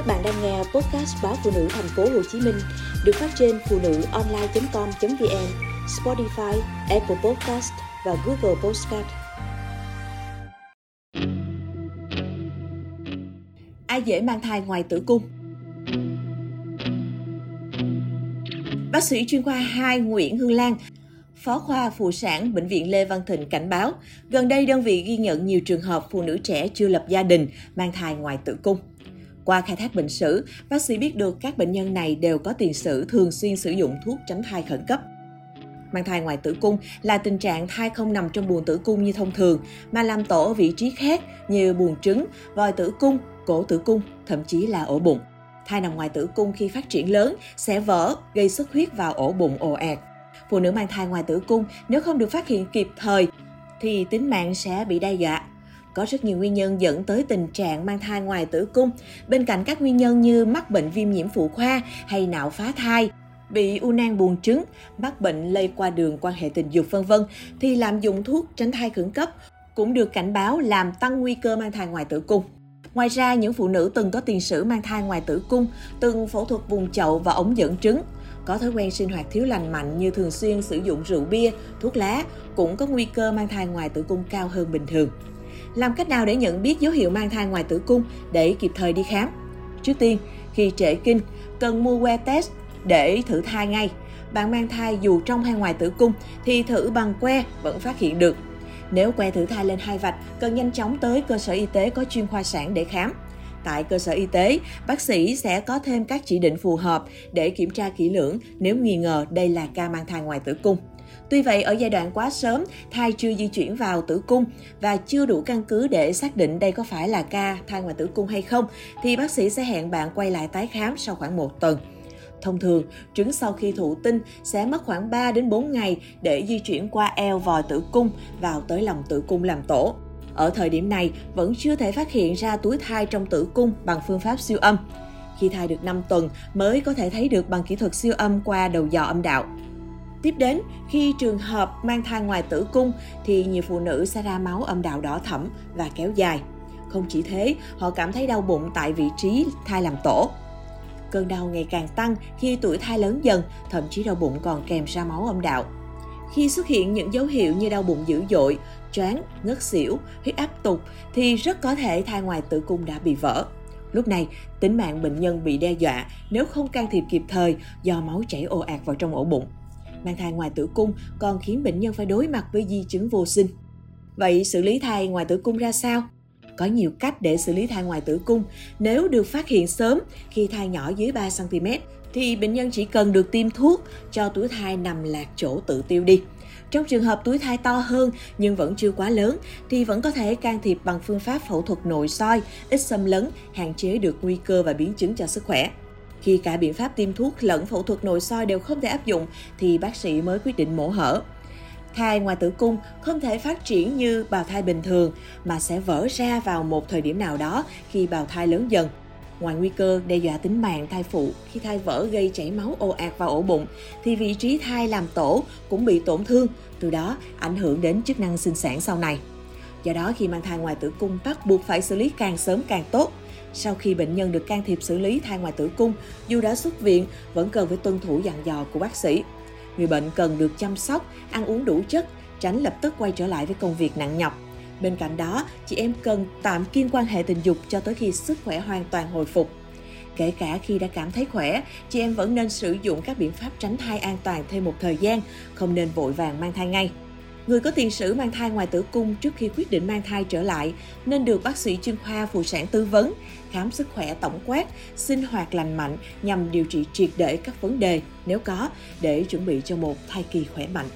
Các bạn đang nghe podcast báo phụ nữ thành phố Hồ Chí Minh được phát trên phụ nữ online.com.vn, Spotify, Apple Podcast và Google Podcast. Ai dễ mang thai ngoài tử cung? Bác sĩ chuyên khoa 2 Nguyễn Hương Lan Phó khoa phụ sản Bệnh viện Lê Văn Thịnh cảnh báo, gần đây đơn vị ghi nhận nhiều trường hợp phụ nữ trẻ chưa lập gia đình mang thai ngoài tử cung. Qua khai thác bệnh sử, bác sĩ biết được các bệnh nhân này đều có tiền sử thường xuyên sử dụng thuốc tránh thai khẩn cấp. Mang thai ngoài tử cung là tình trạng thai không nằm trong buồng tử cung như thông thường, mà làm tổ ở vị trí khác như buồng trứng, vòi tử cung, cổ tử cung, thậm chí là ổ bụng. Thai nằm ngoài tử cung khi phát triển lớn sẽ vỡ, gây xuất huyết vào ổ bụng ồ ạt. Phụ nữ mang thai ngoài tử cung nếu không được phát hiện kịp thời thì tính mạng sẽ bị đe dọa. Có rất nhiều nguyên nhân dẫn tới tình trạng mang thai ngoài tử cung. Bên cạnh các nguyên nhân như mắc bệnh viêm nhiễm phụ khoa hay não phá thai, bị u nang buồng trứng, mắc bệnh lây qua đường quan hệ tình dục vân vân thì lạm dụng thuốc tránh thai khẩn cấp cũng được cảnh báo làm tăng nguy cơ mang thai ngoài tử cung. Ngoài ra, những phụ nữ từng có tiền sử mang thai ngoài tử cung, từng phẫu thuật vùng chậu và ống dẫn trứng, có thói quen sinh hoạt thiếu lành mạnh như thường xuyên sử dụng rượu bia, thuốc lá cũng có nguy cơ mang thai ngoài tử cung cao hơn bình thường. Làm cách nào để nhận biết dấu hiệu mang thai ngoài tử cung để kịp thời đi khám? Trước tiên, khi trễ kinh, cần mua que test để thử thai ngay. Bạn mang thai dù trong hay ngoài tử cung thì thử bằng que vẫn phát hiện được. Nếu que thử thai lên hai vạch, cần nhanh chóng tới cơ sở y tế có chuyên khoa sản để khám. Tại cơ sở y tế, bác sĩ sẽ có thêm các chỉ định phù hợp để kiểm tra kỹ lưỡng nếu nghi ngờ đây là ca mang thai ngoài tử cung. Tuy vậy, ở giai đoạn quá sớm, thai chưa di chuyển vào tử cung và chưa đủ căn cứ để xác định đây có phải là ca thai ngoài tử cung hay không, thì bác sĩ sẽ hẹn bạn quay lại tái khám sau khoảng một tuần. Thông thường, trứng sau khi thụ tinh sẽ mất khoảng 3 đến 4 ngày để di chuyển qua eo vòi tử cung vào tới lòng tử cung làm tổ. Ở thời điểm này, vẫn chưa thể phát hiện ra túi thai trong tử cung bằng phương pháp siêu âm. Khi thai được 5 tuần mới có thể thấy được bằng kỹ thuật siêu âm qua đầu dò âm đạo. Tiếp đến, khi trường hợp mang thai ngoài tử cung thì nhiều phụ nữ sẽ ra máu âm đạo đỏ thẫm và kéo dài. Không chỉ thế, họ cảm thấy đau bụng tại vị trí thai làm tổ. Cơn đau ngày càng tăng khi tuổi thai lớn dần, thậm chí đau bụng còn kèm ra máu âm đạo. Khi xuất hiện những dấu hiệu như đau bụng dữ dội, choáng, ngất xỉu, huyết áp tụt thì rất có thể thai ngoài tử cung đã bị vỡ. Lúc này, tính mạng bệnh nhân bị đe dọa nếu không can thiệp kịp thời do máu chảy ồ ạt vào trong ổ bụng. Mang thai ngoài tử cung còn khiến bệnh nhân phải đối mặt với di chứng vô sinh. Vậy xử lý thai ngoài tử cung ra sao? Có nhiều cách để xử lý thai ngoài tử cung. Nếu được phát hiện sớm khi thai nhỏ dưới 3 cm thì bệnh nhân chỉ cần được tiêm thuốc cho túi thai nằm lạc chỗ tự tiêu đi. Trong trường hợp túi thai to hơn nhưng vẫn chưa quá lớn thì vẫn có thể can thiệp bằng phương pháp phẫu thuật nội soi, ít xâm lấn, hạn chế được nguy cơ và biến chứng cho sức khỏe. Khi cả biện pháp tiêm thuốc lẫn phẫu thuật nội soi đều không thể áp dụng thì bác sĩ mới quyết định mổ hở. Thai ngoài tử cung không thể phát triển như bào thai bình thường mà sẽ vỡ ra vào một thời điểm nào đó khi bào thai lớn dần. Ngoài nguy cơ đe dọa tính mạng thai phụ khi thai vỡ gây chảy máu ồ ạt vào ổ bụng, thì vị trí thai làm tổ cũng bị tổn thương, từ đó ảnh hưởng đến chức năng sinh sản sau này. Do đó khi mang thai ngoài tử cung bắt buộc phải xử lý càng sớm càng tốt. Sau khi bệnh nhân được can thiệp xử lý thai ngoài tử cung, dù đã xuất viện, vẫn cần phải tuân thủ dặn dò của bác sĩ. Người bệnh cần được chăm sóc, ăn uống đủ chất, tránh lập tức quay trở lại với công việc nặng nhọc. Bên cạnh đó, chị em cần tạm kiên quan hệ tình dục cho tới khi sức khỏe hoàn toàn hồi phục. Kể cả khi đã cảm thấy khỏe, chị em vẫn nên sử dụng các biện pháp tránh thai an toàn thêm một thời gian, không nên vội vàng mang thai ngay. Người có tiền sử mang thai ngoài tử cung trước khi quyết định mang thai trở lại nên được bác sĩ chuyên khoa phụ sản tư vấn, khám sức khỏe tổng quát, sinh hoạt lành mạnh nhằm điều trị triệt để các vấn đề nếu có để chuẩn bị cho một thai kỳ khỏe mạnh.